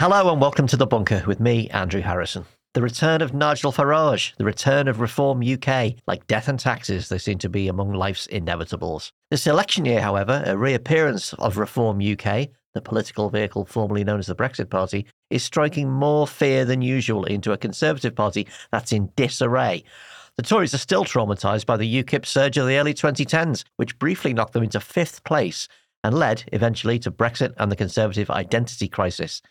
Hello and welcome to The Bunker with me, Andrew Harrison. The return of Nigel Farage, the return of Reform UK, like death and taxes, they seem to be among life's inevitables. This election year, however, a reappearance of Reform UK, the political vehicle formerly known as the Brexit Party, is striking more fear than usual into a Conservative Party that's in disarray. The Tories are still traumatised by the UKIP surge of the early 2010s, which briefly knocked them into fifth place and led eventually to Brexit and the Conservative identity crisis.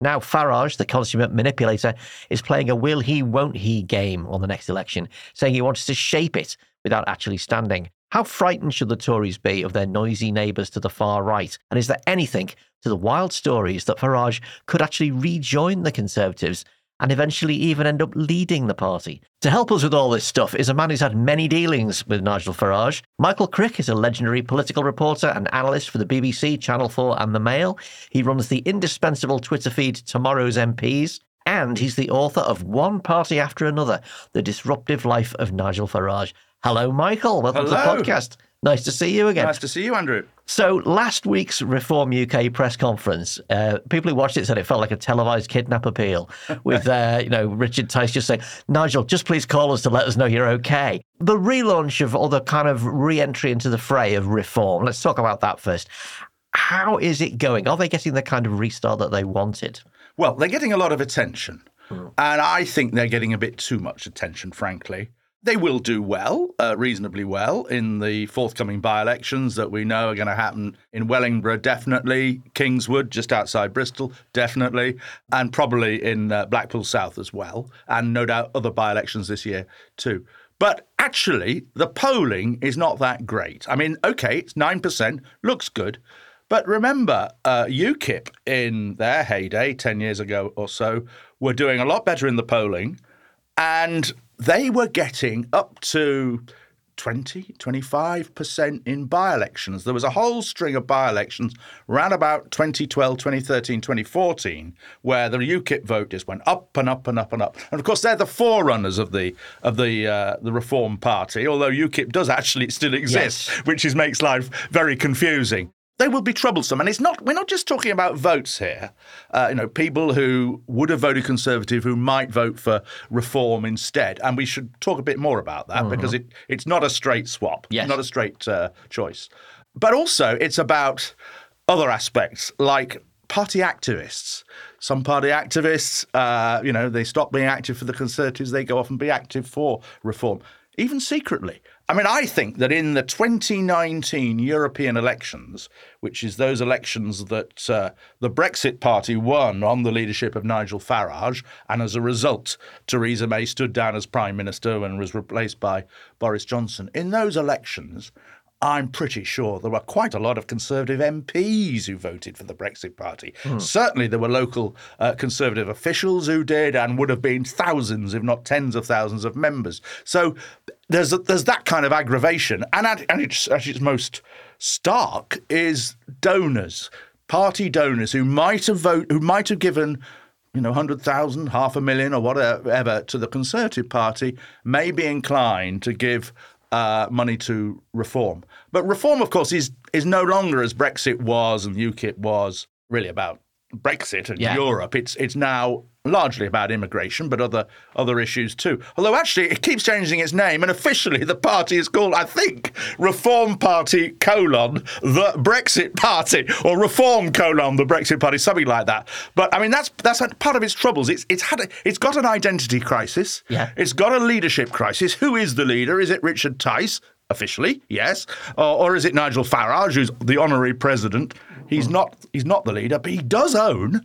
Now, Farage, the consummate manipulator, is playing a will he, won't he game on the next election, saying he wants to shape it without actually standing. How frightened should the Tories be of their noisy neighbours to the far right? And is there anything to the wild stories that Farage could actually rejoin the Conservatives and eventually even end up leading the party. To help us with all this stuff is a man who's had many dealings with Nigel Farage. Michael Crick is a legendary political reporter and analyst for the BBC, Channel 4, and The Mail. He runs the indispensable Twitter feed Tomorrow's MPs. And he's the author of One Party After Another The Disruptive Life of Nigel Farage. Hello, Michael. Welcome Hello. to the podcast. Nice to see you again. Nice to see you, Andrew. So, last week's Reform UK press conference, uh, people who watched it said it felt like a televised kidnap appeal with, uh, you know, Richard Tice just saying, Nigel, just please call us to let us know you're okay. The relaunch of, or the kind of re entry into the fray of reform, let's talk about that first. How is it going? Are they getting the kind of restart that they wanted? Well, they're getting a lot of attention. And I think they're getting a bit too much attention, frankly. They will do well, uh, reasonably well, in the forthcoming by elections that we know are going to happen in Wellingborough, definitely, Kingswood, just outside Bristol, definitely, and probably in uh, Blackpool South as well, and no doubt other by elections this year too. But actually, the polling is not that great. I mean, okay, it's 9%, looks good. But remember, uh, UKIP in their heyday, 10 years ago or so, were doing a lot better in the polling. And they were getting up to 20, 25% in by elections. There was a whole string of by elections around about 2012, 2013, 2014, where the UKIP vote just went up and up and up and up. And of course, they're the forerunners of the of the uh, the Reform Party, although UKIP does actually still exist, Yes. which is, makes life very confusing they will be troublesome. And it's not we're not just talking about votes here. Uh, you know, people who would have voted Conservative who might vote for reform instead. And we should talk a bit more about that because it, it's not a straight swap. Yes. Not a straight uh, choice. But also it's about other aspects like party activists. Some party activists, uh, you know, they stop being active for the Conservatives, they go off and be active for reform, even secretly. I mean, I think that in the 2019 European elections, which is those elections that uh, the Brexit Party won on the leadership of Nigel Farage, and as a result, Theresa May stood down as Prime Minister and was replaced by Boris Johnson. In those elections, I'm pretty sure there were quite a lot of Conservative MPs who voted for the Brexit Party. Certainly, there were local uh, Conservative officials who did, and would have been thousands, if not tens of thousands, of members. So there's there's that kind of aggravation, and at, and it's, at its most stark is donors, party donors who might have vote, who might have given you know, 100,000, half a million, or whatever to the Conservative Party may be inclined to give uh, money to reform. But reform, of course, is is no longer as Brexit was and UKIP was really about Brexit and Yeah. Europe. It's it's now largely about immigration, but other other issues too. Although actually, it keeps changing its name, and officially the party is called, I think, Reform Party colon the Brexit Party, or Reform colon the Brexit Party, something like that. But I mean, that's that's part of its troubles. It's it's had a, it's got an identity crisis. Yeah. It's got a leadership crisis. Who is the leader? Is it Richard Tice? Officially, yes, or, or is it Nigel Farage, who's the honorary president? He's not. He's not the leader, but he does own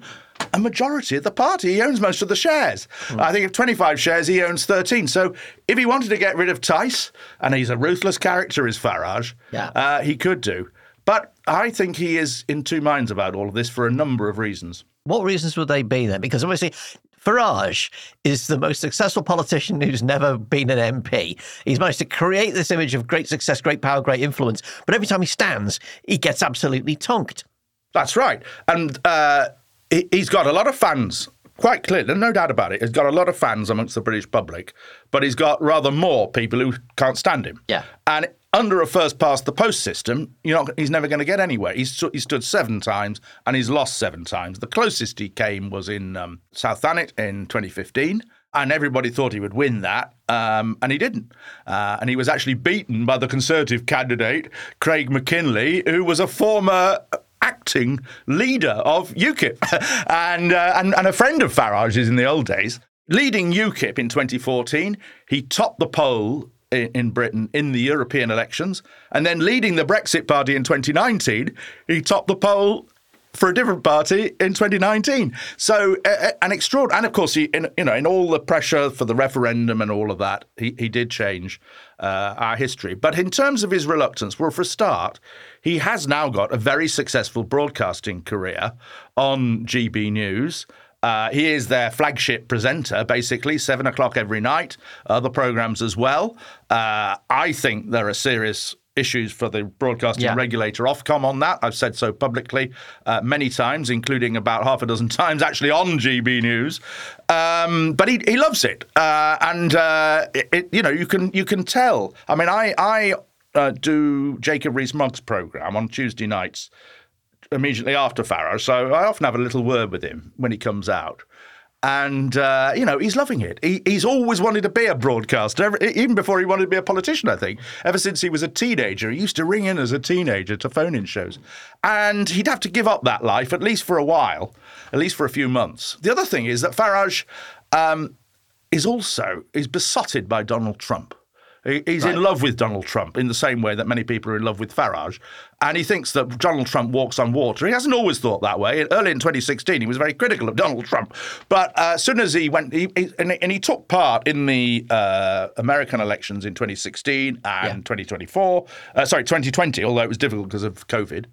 a majority of the party. He owns most of the shares. I think of 25 shares, he owns 13. So if he wanted to get rid of Tice, and he's a ruthless character, is Farage, Yeah. uh, he could do. But I think he is in two minds about all of this for a number of reasons. What reasons would they be then? Because obviously, Farage is the most successful politician who's never been an MP. He's managed to create this image of great success, great power, great influence. But every time he stands, he gets absolutely tonked. That's right. And uh, he- he's got a lot of fans, quite clearly, no doubt about it. He's got a lot of fans amongst the British public, but he's got rather more people who can't stand him. Yeah. And under a first past the post system, you know, he's never going to get anywhere. He's, he stood seven times and he's lost seven times. The closest he came was in um, South Thanet in 2015 and everybody thought he would win that, um, and he didn't. Uh, and he was actually beaten by the Conservative candidate, Craig Mackinlay, who was a former acting leader of UKIP and, uh, and, and a friend of Farage's in the old days. Leading UKIP in 2014, he topped the poll in, in Britain in the European elections, and then leading the Brexit Party in 2019, he topped the poll for a different party in 2019. So uh, an extraordinary, and of course, he, in, you know, in all the pressure for the referendum and all of that, he, he did change uh, our history. But in terms of his reluctance, well, for a start, he has now got a very successful broadcasting career on GB News. Uh, he is their flagship presenter, basically, seven o'clock every night, other programs as well. Uh, I think there are serious issues for the broadcasting Yeah. regulator Ofcom on that. I've said so publicly uh, many times, including about half a dozen times actually on GB News. Um, but he, he loves it, uh, and uh, it, it- you know you can you can tell. I mean, I I uh, do Jacob Rees-Mogg's program on Tuesday nights immediately after Farage, so I often have a little word with him when he comes out. And uh, you know he's loving it. He, he's always wanted to be a broadcaster, ever, even before he wanted to be a politician. I think ever since he was a teenager, he used to ring in as a teenager to phone-in shows, and he'd have to give up that life at least for a while, at least for a few months. The other thing is that Farage um, is also is besotted by Donald Trump. He- He's in love with Donald Trump in the same way that many people are in love with Farage. And he thinks that Donald Trump walks on water. He hasn't always thought that way. Early in 2016, he was very critical of Donald Trump. But uh, as soon as he went, he, he, and, and he took part in the uh, American elections in 2016 and 2024. Uh, sorry, 2020, although it was difficult because of COVID.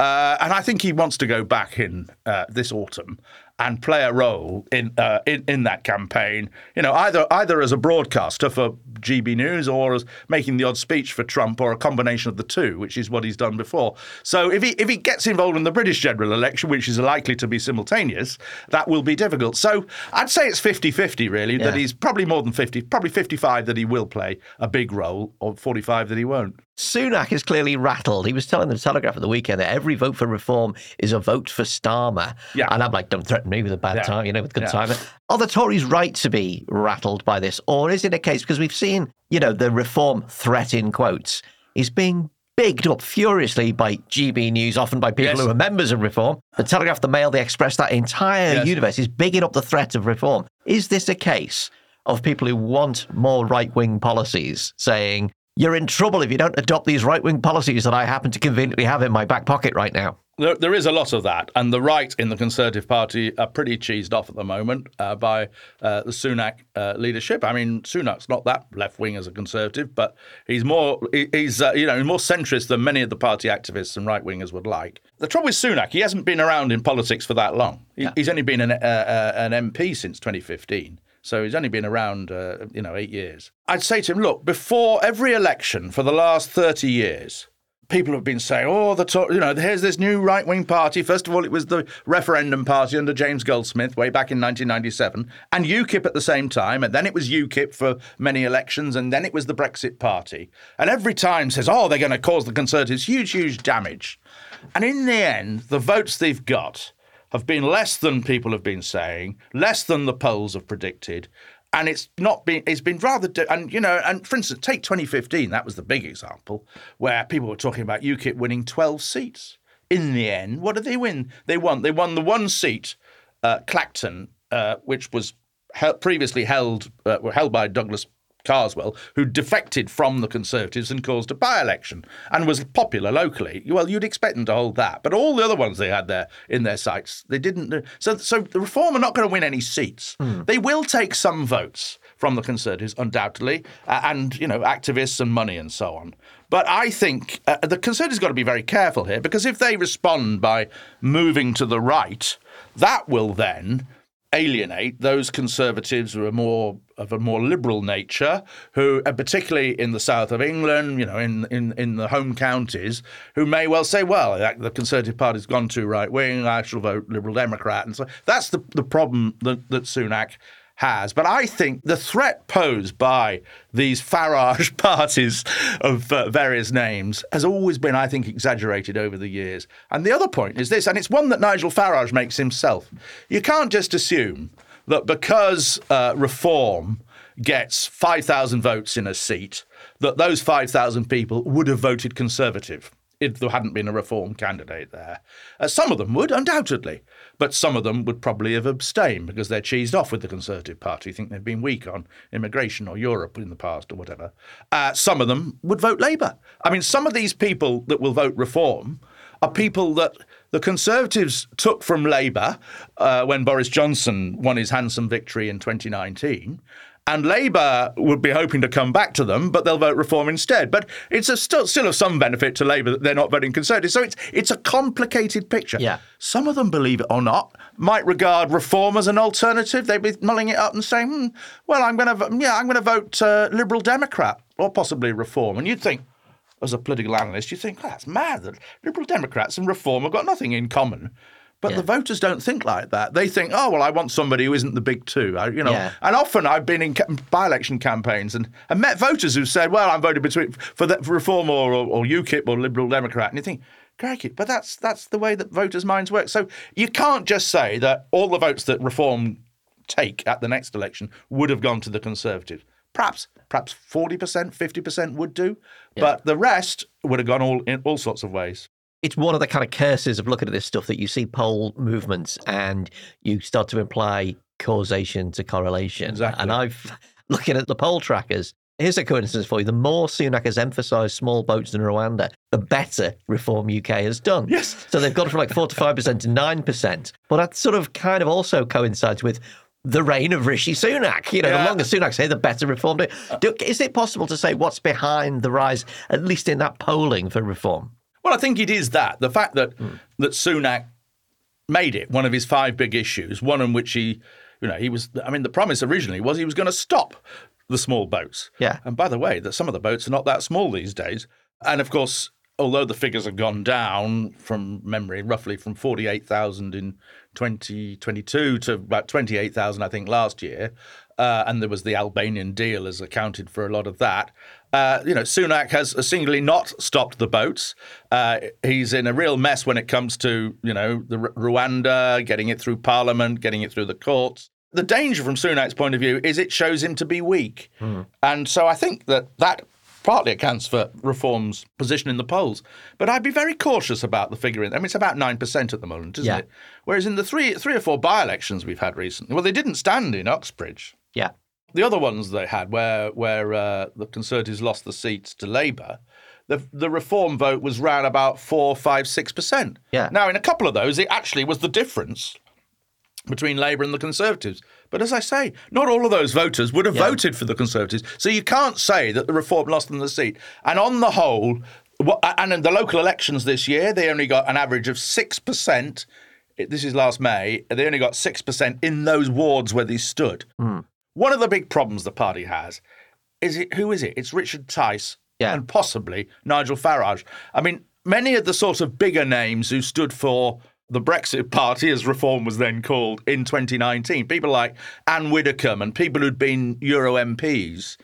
Uh, and I think he wants to go back in uh, this autumn and play a role in, uh, in in that campaign. You know, either either as a broadcaster for GB News or as making the odd speech for Trump, or a combination of the two, which is what he's done before. So if he if he gets involved in the British general election, which is likely to be simultaneous, that will be difficult. So I'd say it's 50-50 really. That he's probably more than fifty, probably fifty-five that he will play a big role, or forty-five that he won't. Sunak is clearly rattled. He was telling the Telegraph at the weekend that every vote for reform is a vote for Starmer. Yeah. And I'm like, don't threaten me with a bad Yeah. time, you know, with good Yeah. timing. Are the Tories right to be rattled by this? Or is it a case, because we've seen, you know, the reform threat in quotes is being bigged up furiously by GB News, often by people Yes. who are members of reform. The Telegraph, the Mail, the Express, that entire Yes. universe is bigging up the threat of reform. Is this a case of people who want more right wing policies saying, you're in trouble if you don't adopt these right wing policies that I happen to conveniently have in my back pocket right now? There, there is a lot of that, and the right in the Conservative Party are pretty cheesed off at the moment uh, by uh, the Sunak uh, leadership. I mean, Sunak's not that left wing as a Conservative, but he's more he- he's uh, you know more centrist than many of the party activists and right wingers would like. The trouble with Sunak, he hasn't been around in politics for that long. He, He's only been an, uh, uh, an MP since 2015. So he's only been around, uh, you know, eight years. I'd say to him, look, before every election for the last 30 years, people have been saying, oh, the you know, here's this new right wing party. First of all, it was the referendum party under James Goldsmith way back in 1997, and UKIP at the same time, and then it was UKIP for many elections, and then it was the Brexit Party. And every time says, oh, they're going to cause the Conservatives huge, huge damage. And in the end, the votes they've got have been less than people have been saying, less than the polls have predicted. And it's not been, it's been rather, and you know, and for instance, take 2015, that was the big example, where people were talking about UKIP winning 12 seats. In the end, what did they win? They won. They won the one seat, uh, Clacton, uh, which was previously held, uh, held by Douglas Carswell, who defected from the Conservatives and caused a by-election and was popular locally. Well, you'd expect them to hold that, but all the other ones they had there in their sights, they didn't. So, so the Reform are not going to win any seats. They will take some votes from the Conservatives, undoubtedly, uh, and you know, activists and money and so on. But I think uh, the Conservatives got to be very careful here because if they respond by moving to the right, that will then alienate those conservatives who are more uh, of a more liberal nature, who, uh, particularly in the south of England, you know, in, in, in the home counties, who may well say, well, the Conservative Party's gone too right wing, I shall vote Liberal Democrat. And so that's the, the problem that, that Sunak has. But I think the threat posed by these Farage parties of uh, various names has always been, I think, exaggerated over the years. And the other point is this, and it's one that Nigel Farage makes himself. You can't just assume that because uh, reform gets 5,000 votes in a seat, that those 5,000 people would have voted Conservative if there hadn't been a reform candidate there. Uh, some of them would, undoubtedly, but some of them would probably have abstained because they're cheesed off with the Conservative Party, think they've been weak on immigration or Europe in the past or whatever. Uh, some of them would vote Labour. I mean, some of these people that will vote reform are people that the Conservatives took from Labour uh, when Boris Johnson won his handsome victory in 2019. And Labour would be hoping to come back to them, but they'll vote Reform instead. But it's still, still of some benefit to Labour that they're not voting Conservative. So it's it's a complicated picture. Yeah. Some of them, believe it or not, might regard Reform as an alternative. They'd be mulling it up and saying, hmm, "Well, I'm going to yeah, I'm going to vote uh, Liberal Democrat or possibly Reform." And you'd think, as a political analyst, you think, oh, that's mad that Liberal Democrats and Reform have got nothing in common. But Yeah. the voters don't think like that. They think, oh well, I want somebody who isn't the big two. I, you know, Yeah. and often I've been in by-election campaigns and, and met voters who said, well, I'm voting between for, the, for Reform or, or, or UKIP or Liberal Democrat, and you think. Crikey, but that's that's the way that voters' minds work. So you can't just say that all the votes that Reform take at the next election would have gone to the Conservatives. Perhaps, perhaps forty percent, fifty percent would do, but the rest would have gone all in all sorts of ways. it's one of the kind of curses of looking at this stuff that you see poll movements and you start to imply causation to correlation. Exactly. And I've looking at the poll trackers. Here's a coincidence for you. The more Sunak has emphasised small boats in Rwanda, the better Reform UK has done. Yes. So they've gone from like 4 to 5% to 9%. But that sort of kind of also coincides with the reign of Rishi Sunak. You know, Yeah. the longer Sunak's here, the better Reform do. do. Is it possible to say what's behind the rise, at least in that polling for Reform? Well, I think it is that the fact that hmm. that Sunak made it one of his five big issues, one in which he, you know, he was. I mean, the promise originally was he was going to stop the small boats. Yeah. And by the way, that some of the boats are not that small these days, and of course. Although the figures have gone down from memory, roughly from 48,000 in 2022 to about 28,000, I think, last year, uh, and there was the Albanian deal has accounted for a lot of that. Uh, you know, Sunak has singly not stopped the boats. Uh, he's in a real mess when it comes to you know the R- Rwanda, getting it through Parliament, getting it through the courts. The danger from Sunak's point of view is it shows him to be weak, and so I think that that partly accounts for Reform's position in the polls. But I'd be very cautious about the figure. In, I mean, it's about nine percent at the moment, isn't Yeah. it? Whereas in the three three or four by-elections we've had recently, well, they didn't stand in Uxbridge. Yeah. The other ones they had, where where uh, the Conservatives lost the seats to Labour, the the Reform vote was round about four, five, six percent. Yeah. Now, in a couple of those, it actually was the difference between Labour and the Conservatives. But as I say, not all of those voters would have Yeah. voted for the Conservatives. So you can't say that the Reform lost them the seat. And on the whole, and in the local elections this year, they only got an average of six percent. This is last May. They only got six percent in those wards where they stood. Hmm. One of the big problems the party has is it who is it? It's Richard Tice Yeah. and possibly Nigel Farage. I mean, many of the sort of bigger names who stood for the Brexit Party, as Reform was then called, in 2019, people like Ann Widdecombe and people who'd been Euro MPs,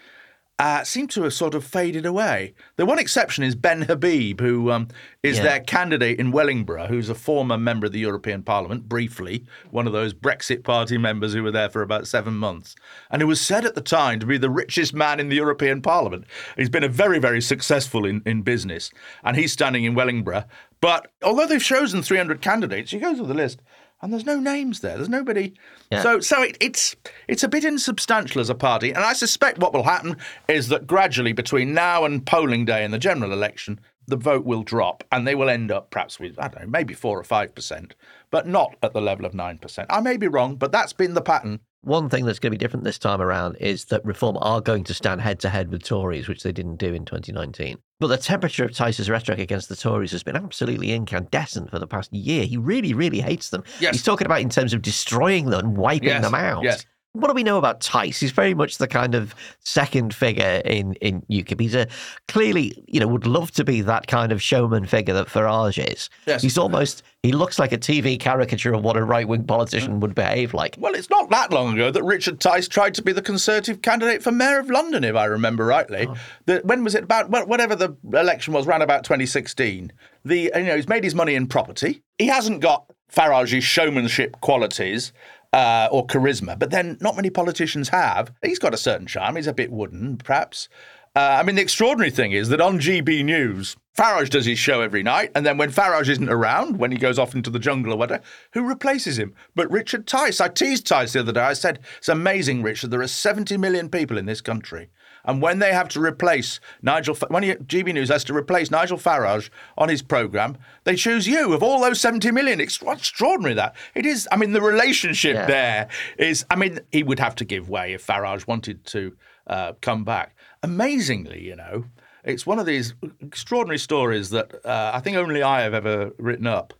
uh, seem to have sort of faded away. The one exception is Ben Habib, who um, is Yeah. their candidate in Wellingborough, who's a former member of the European Parliament, briefly, one of those Brexit Party members who were there for about seven months, and who was said at the time to be the richest man in the European Parliament. He's been a very, very successful in, in business, and he's standing in Wellingborough. But although they've chosen 300 candidates, you go through the list, and there's no names there. There's nobody. Yeah. So so it, it's it's a bit insubstantial as a party, and I suspect what will happen is that gradually between now and polling day in the general election, the vote will drop, and they will end up perhaps with I don't know maybe four or five percent, but not at the level of nine percent. I may be wrong, but that's been the pattern. One thing that's going to be different this time around is that Reform are going to stand head to head with Tories, which they didn't do in 2019. But the temperature of Tice's rhetoric against the Tories has been absolutely incandescent for the past year. He really, really hates them. Yes. He's talking about in terms of destroying them and wiping Yes, them out. yes. What do we know about Tice? He's very much the kind of second figure in, in UKIP. He's a clearly, you know, would love to be that kind of showman figure that Farage is. Yes. He's almost, he looks like a TV caricature of what a right wing politician would behave like. Well, it's not that long ago that Richard Tice tried to be the Conservative candidate for Mayor of London, if I remember rightly. Oh. The, when was it? About wh- whatever the election was, round about 2016. The you know he's made his money in property. He hasn't got Farage's showmanship qualities. Uh, or charisma, but then not many politicians have. He's got a certain charm. He's a bit wooden, perhaps. Uh, I mean, the extraordinary thing is that on GB News, Farage does his show every night, and then when Farage isn't around, when he goes off into the jungle or whatever, who replaces him? But Richard Tice. I teased Tice the other day. I said, It's amazing, Richard. There are 70 million people in this country. And when they have to replace Nigel, when he, GB News has to replace Nigel Farage on his programme, they choose you of all those 70 million. It's extraordinary that. It is, I mean, the relationship Yeah. there is, I mean, he would have to give way if Farage wanted to uh, come back. Amazingly, you know, it's one of these extraordinary stories that uh, I think only I have ever written up.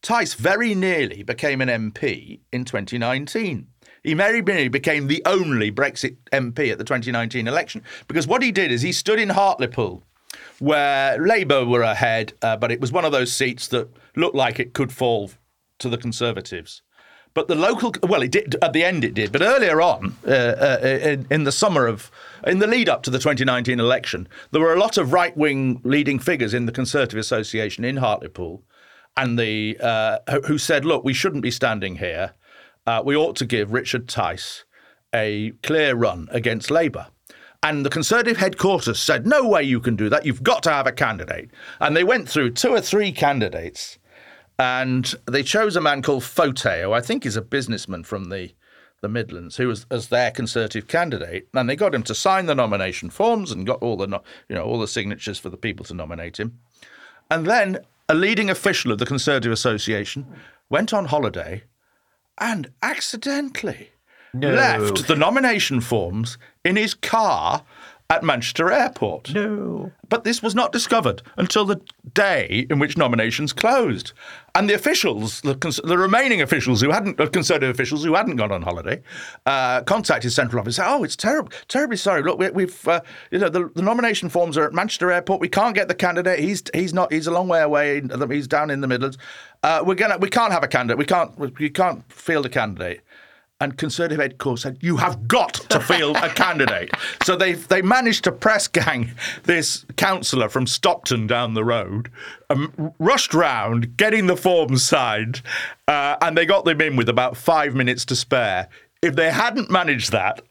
Tice very nearly became an MP in 2019. Very nearly became the only Brexit MP at the 2019 election because what he did is he stood in Hartlepool where Labour were ahead, uh, but it was one of those seats that looked like it could fall to the Conservatives. But the local, well, it did at the end. It did, but earlier on, uh, uh, in, in the summer of, in the lead up to the 2019 election, there were a lot of right wing leading figures in the Conservative Association in Hartlepool, and the uh, who said, "Look, we shouldn't be standing here. Uh, we ought to give Richard Tice a clear run against Labour. And the Conservative headquarters said, no way you can do that. You've got to have a candidate. And they went through two or three candidates and they chose a man called Fote, who I think is a businessman from the, the Midlands, who was as their Conservative candidate. And they got him to sign the nomination forms and got all the, you know, all the signatures for the people to nominate him. And then a leading official of the Conservative Association went on holiday and accidentally left the nomination forms in his car at Manchester Airport. No. But this was not discovered until the day in which nominations closed. And the officials, the, cons- the remaining officials who hadn't, uh, Conservative officials who hadn't gone on holiday, uh, contacted Central Office. And oh, it's terrible, terribly sorry. Look, we, we've, uh, you know, the, the nomination forms are at Manchester Airport. We can't get the candidate. He's he's not. He's a long way away. He's down in the Midlands. Uh, we're gonna. We can't have a candidate. We can't. We can't field a candidate and Conservative headquarters said, "You have got to field a candidate." So they they managed to press gang this councillor from Stockton down the road, um, rushed round, getting the forms signed, uh, and they got them in with about five minutes to spare. If they hadn't managed that,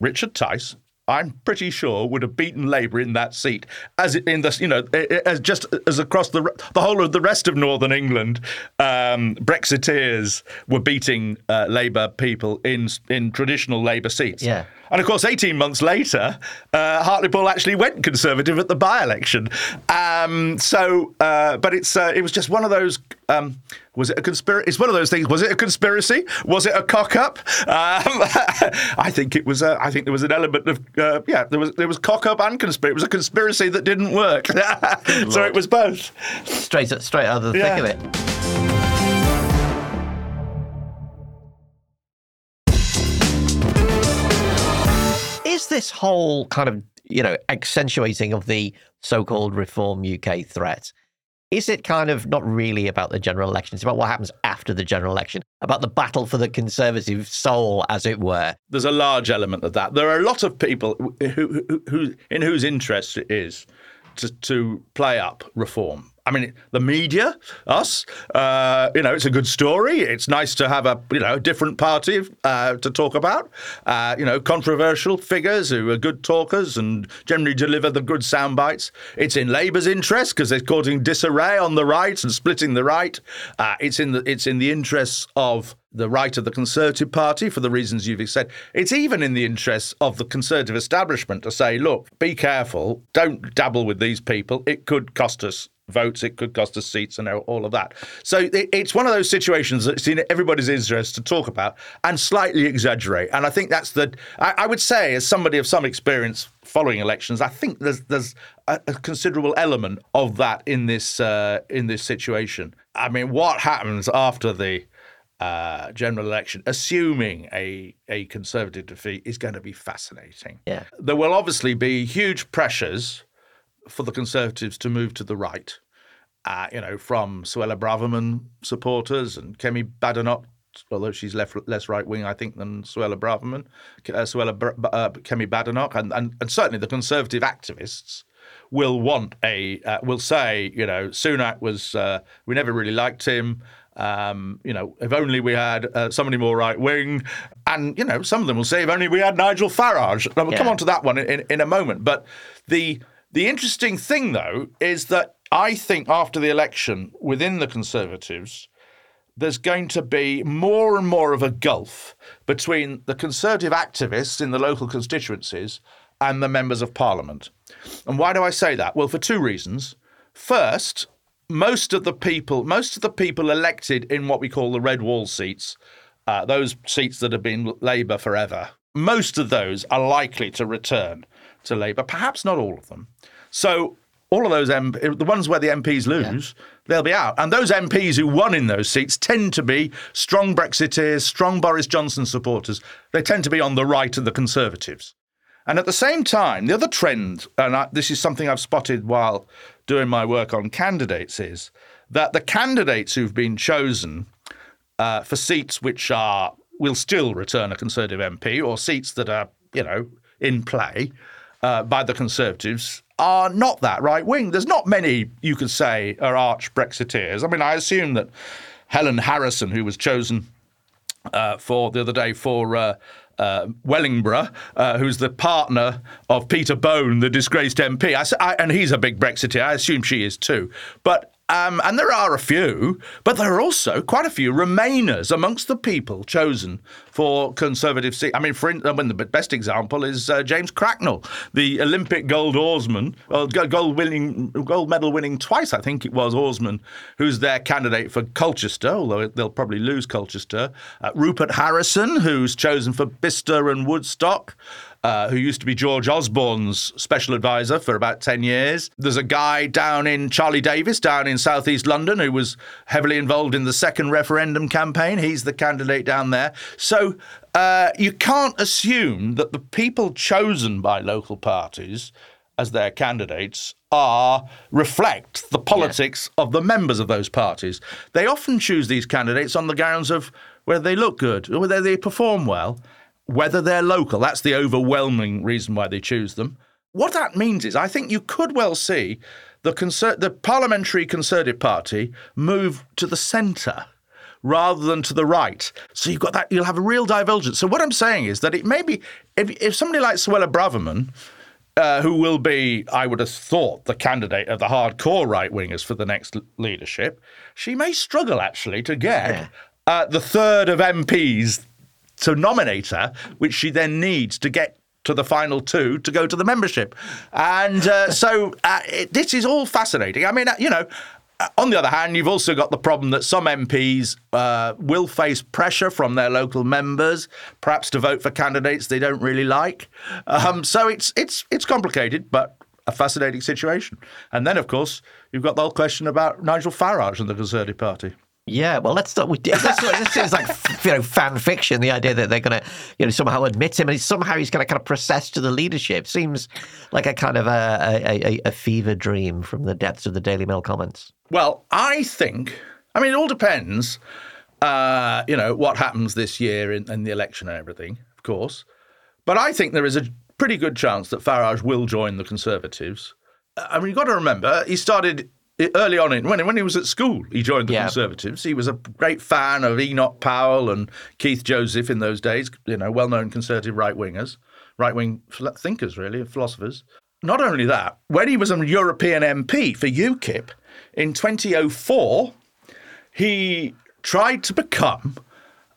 Richard Tice. I'm pretty sure would have beaten Labour in that seat, as in the you know as just as across the the whole of the rest of Northern England, um, Brexiteers were beating uh, Labour people in in traditional Labour seats. Yeah. And of course, 18 months later, uh, Hartlepool actually went Conservative at the by-election. Um, so, uh, but it's uh, it was just one of those. Um, was it a conspiracy? It's one of those things. Was it a conspiracy? Was it a cock-up? Um, I think it was. A, I think there was an element of uh, yeah. There was there was cock-up and conspiracy. It was a conspiracy that didn't work. so it was both. Straight, straight out of the Yeah. thick of it. This whole kind of, you know, accentuating of the so called Reform UK threat? Is it kind of not really about the general election? It's about what happens after the general election, about the battle for the conservative soul, as it were. There's a large element of that. There are a lot of people who, who, who in whose interest it is to, to play up reform. I mean, the media, us, uh, you know, it's a good story. It's nice to have a, you know, different party uh, to talk about. Uh, you know, controversial figures who are good talkers and generally deliver the good sound bites. It's in Labour's interest because they're causing disarray on the right and splitting the right. Uh, it's in the it's in the interests of the right of the Conservative Party for the reasons you've said. It's even in the interests of the Conservative establishment to say, look, be careful, don't dabble with these people. It could cost us votes, it could cost us seats, and all of that. So it's one of those situations that's in everybody's interest to talk about and slightly exaggerate. And I think that's the, I, would say, as somebody of some experience following elections, I think there's there's a, a considerable element of that in this uh, in this situation. I mean, what happens after the uh, general election, assuming a, a Conservative defeat, is going to be fascinating. Yeah. There will obviously be huge pressures for the Conservatives to move to the right, uh, you know, from Suella Braverman supporters and Kemi Badenoch, although she's left, less right wing, I think, than Suella Braverman, uh, Suella uh, Kemi Badenoch, and, and, and certainly the Conservative activists will want a uh, will say you know Sunak was uh, we never really liked him. Um, you know, if only we had uh, somebody more right wing, and you know, some of them will say if only we had Nigel Farage. We'll yeah. come on to that one in, in a moment. But the the interesting thing though is that I think after the election within the Conservatives, there's going to be more and more of a gulf between the Conservative activists in the local constituencies and the members of Parliament. And why do I say that? Well, for two reasons. First, most of the people, most of the people elected in what we call the red wall seats, uh, those seats that have been Labour forever, most of those are likely to return to Labour. Perhaps not all of them. So all of those M- the ones where the MPs lose, yeah. they'll be out. And those MPs who won in those seats tend to be strong Brexiteers, strong Boris Johnson supporters. They tend to be on the right of the Conservatives. And at the same time, the other trend, and I, this is something I've spotted while doing my work on candidates, is that the candidates who've been chosen uh, for seats which are will still return a Conservative MP or seats that are, you know, in play uh, by the Conservatives are not that right wing. There's not many you could say are arch Brexiteers. I mean, I assume that Helen Harrison, who was chosen uh, for the other day for uh, uh, Wellingborough, uh, who's the partner of Peter Bone, the disgraced MP. I, I, and he's a big Brexiteer. I assume she is too. But um, and there are a few, but there are also quite a few Remainers amongst the people chosen for Conservative seat. I mean, for I mean, the best example is uh, James Cracknell, the Olympic gold oarsman, uh, gold winning, gold medal winning twice, I think it was oarsman, who's their candidate for Colchester, although they'll probably lose Colchester. Uh, Rupert Harrison, who's chosen for Bicester and Woodstock uh, who used to be George Osborne's special advisor for about 10 years. There's a guy down in Charlie Davis, down in southeast London, who was heavily involved in the second referendum campaign. He's the candidate down there. So uh, you can't assume that the people chosen by local parties as their candidates are reflect the politics yeah. of the members of those parties. They often choose these candidates on the grounds of whether they look good or whether they perform well whether they're local. That's the overwhelming reason why they choose them. What that means is, I think you could well see the, Conser- the Parliamentary Conservative Party move to the centre rather than to the right. So you've got that, you'll have a real divergence. So what I'm saying is that it may be, if, if somebody like Suella Braverman, uh, who will be, I would have thought, the candidate of the hardcore right wingers for the next leadership, she may struggle actually to get yeah. uh, the third of MPs to nominate her, which she then needs to get to the final two to go to the membership. And uh, so uh, it, this is all fascinating. I mean, uh, you know, uh, on the other hand, you've also got the problem that some MPs uh, will face pressure from their local members, perhaps to vote for candidates they don't really like. Um, so it's it's it's complicated, but a fascinating situation. And then, of course, you've got the whole question about Nigel Farage and the Conservative Party. Yeah, well, let's start with this. this is like you know fan fiction. The idea that they're going to you know somehow admit him and somehow he's going to kind of process to the leadership seems like a kind of a, a, a fever dream from the depths of the Daily Mail comments. Well, I think. I mean, it all depends. Uh, you know what happens this year in, in the election and everything, of course. But I think there is a pretty good chance that Farage will join the Conservatives. I mean, you've got to remember he started early on in when when he was at school, he joined the yeah. Conservatives. He was a great fan of Enoch Powell and Keith Joseph in those days. You know, well-known conservative right wingers, right-wing thinkers, really, philosophers. Not only that, when he was a European MP for UKIP in 2004, he tried to become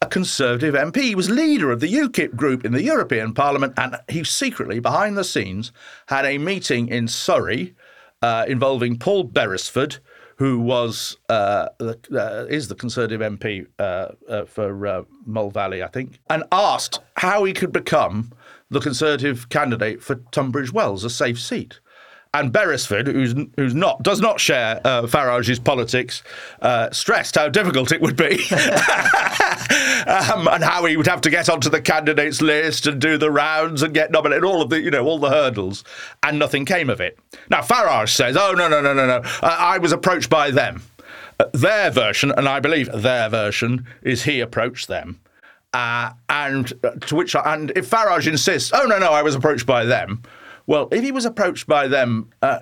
a Conservative MP. He was leader of the UKIP group in the European Parliament, and he secretly, behind the scenes, had a meeting in Surrey uh, involving Paul Beresford, who was uh, the, is the Conservative MP uh, uh, for uh, Mole Valley, I think, and asked how he could become the Conservative candidate for Tunbridge Wells, a safe seat. And Beresford, who's who's not does not share uh, Farage's politics, uh, stressed how difficult it would be, um, and how he would have to get onto the candidates list and do the rounds and get nominated, all of the you know all the hurdles, and nothing came of it. Now Farage says, "Oh no no no no no, uh, I was approached by them." Uh, their version, and I believe their version, is he approached them. Uh, and uh, to which, and if Farage insists, oh no, no, I was approached by them. Well, if he was approached by them uh,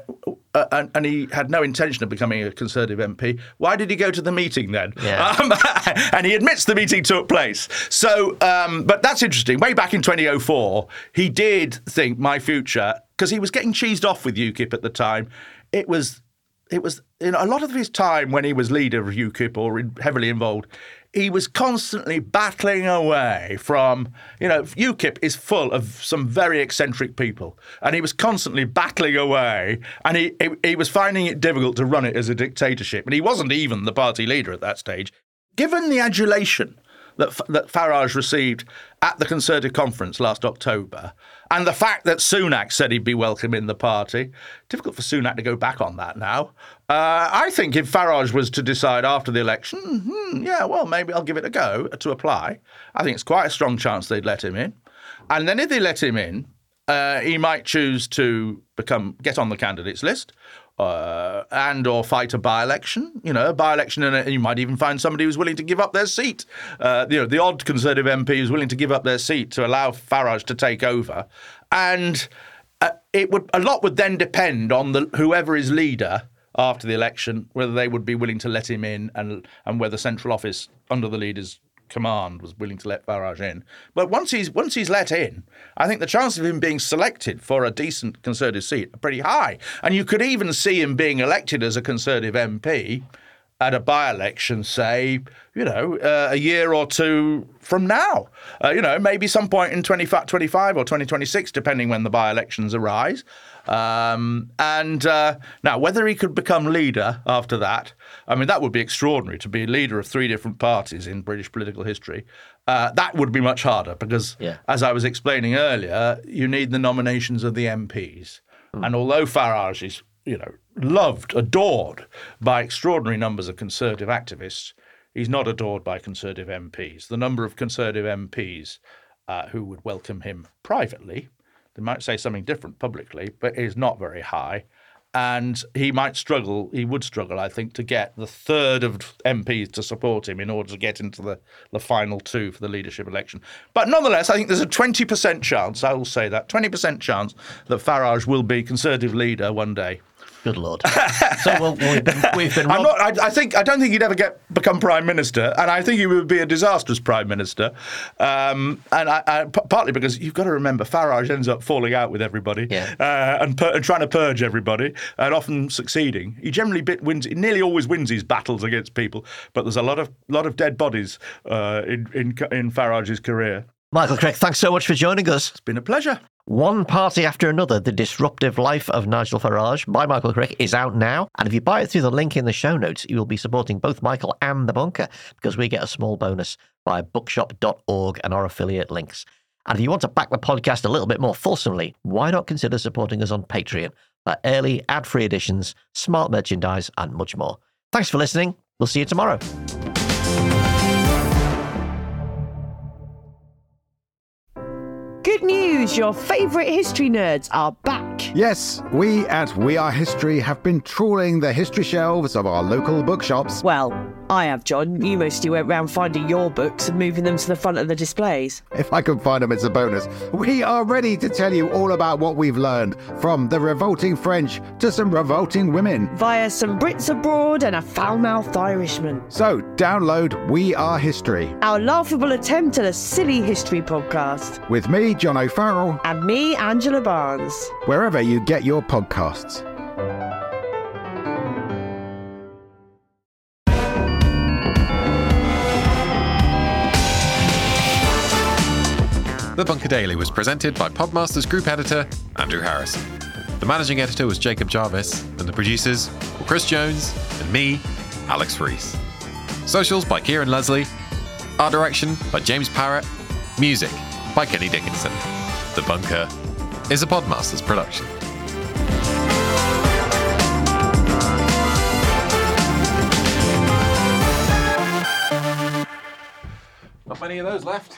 uh, and, and, he had no intention of becoming a Conservative MP, why did he go to the meeting then? Yeah. Um, and he admits the meeting took place. So, um, but that's interesting. Way back in 2004, he did think my future, because he was getting cheesed off with UKIP at the time. It was it was in a lot of his time when he was leader of UKIP or in, heavily involved, he was constantly battling away from, you know, UKIP is full of some very eccentric people. And he was constantly battling away and he, he, he was finding it difficult to run it as a dictatorship. And he wasn't even the party leader at that stage. Given the adulation that, that Farage received at the Conservative conference last October, and the fact that Sunak said he'd be welcome in the party, difficult for Sunak to go back on that now. Uh, I think if Farage was to decide after the election, hmm, yeah, well, maybe I'll give it a go to apply, I think it's quite a strong chance they'd let him in. And then if they let him in, uh, he might choose to become get on the candidates list, uh, and or fight a by-election. You know, a by-election, and you might even find somebody who's willing to give up their seat. Uh, you know, the odd Conservative MP who's willing to give up their seat to allow Farage to take over, and uh, it would a lot would then depend on the whoever is leader after the election, whether they would be willing to let him in, and and whether central office under the leader's command was willing to let Farage in. But once he's once he's let in, I think the chance of him being selected for a decent Conservative seat are pretty high. And you could even see him being elected as a Conservative MP at a by-election, say, you know, uh, a year or two from now. Uh, you know, maybe some point in 2025 or 2026, depending when the by-elections arise. Um, and uh, now, whether he could become leader after that, I mean, that would be extraordinary to be leader of three different parties in British political history. Uh, that would be much harder because, yeah. as I was explaining earlier, you need the nominations of the MPs. Mm. And although Farage is, you know, loved, adored by extraordinary numbers of Conservative activists, he's not adored by Conservative MPs. The number of Conservative MPs uh, who would welcome him privately they might say something different publicly, but is not very high. And he might struggle, he would struggle, I think, to get the third of MPs to support him in order to get into the, the final two for the leadership election. But nonetheless, I think there's a 20% chance, I will say that, 20% chance that Farage will be Conservative leader one day. Good lord! so well, we've been. We've been I'm not, I, I, think I don't think he'd ever get become prime minister, and I think he would be a disastrous prime minister. Um, and I, I, p- partly because you've got to remember Farage ends up falling out with everybody, yeah. uh, and, and, trying to purge everybody, and often succeeding. He generally bit wins. He nearly always wins his battles against people, but there's a lot of lot of dead bodies uh, in, in in Farage's career. Michael Crick, thanks so much for joining us. It's been a pleasure. One Party After Another The Disruptive Life of Nigel Farage by Michael Crick is out now. And if you buy it through the link in the show notes, you will be supporting both Michael and The Bunker because we get a small bonus via bookshop.org and our affiliate links. And if you want to back the podcast a little bit more fulsomely, why not consider supporting us on Patreon for early ad free editions, smart merchandise, and much more? Thanks for listening. We'll see you tomorrow. Good news! Your favourite history nerds are back. Yes, we at We Are History have been trawling the history shelves of our local bookshops. Well, I have, John. You mostly went round finding your books and moving them to the front of the displays. If I can find them, it's a bonus. We are ready to tell you all about what we've learned from the revolting French to some revolting women. Via some Brits abroad and a foul mouthed Irishman. So, download We Are History. Our laughable attempt at a silly history podcast. With me, John O'Farrell. And me, Angela Barnes. Wherever you get your podcasts. The Bunker Daily was presented by Podmasters Group Editor Andrew Harrison. The managing editor was Jacob Jarvis, and the producers were Chris Jones and me, Alex Rees. Socials by Kieran Leslie, art direction by James Parrott, music by Kenny Dickinson. The Bunker is a Podmasters production. Not many of those left.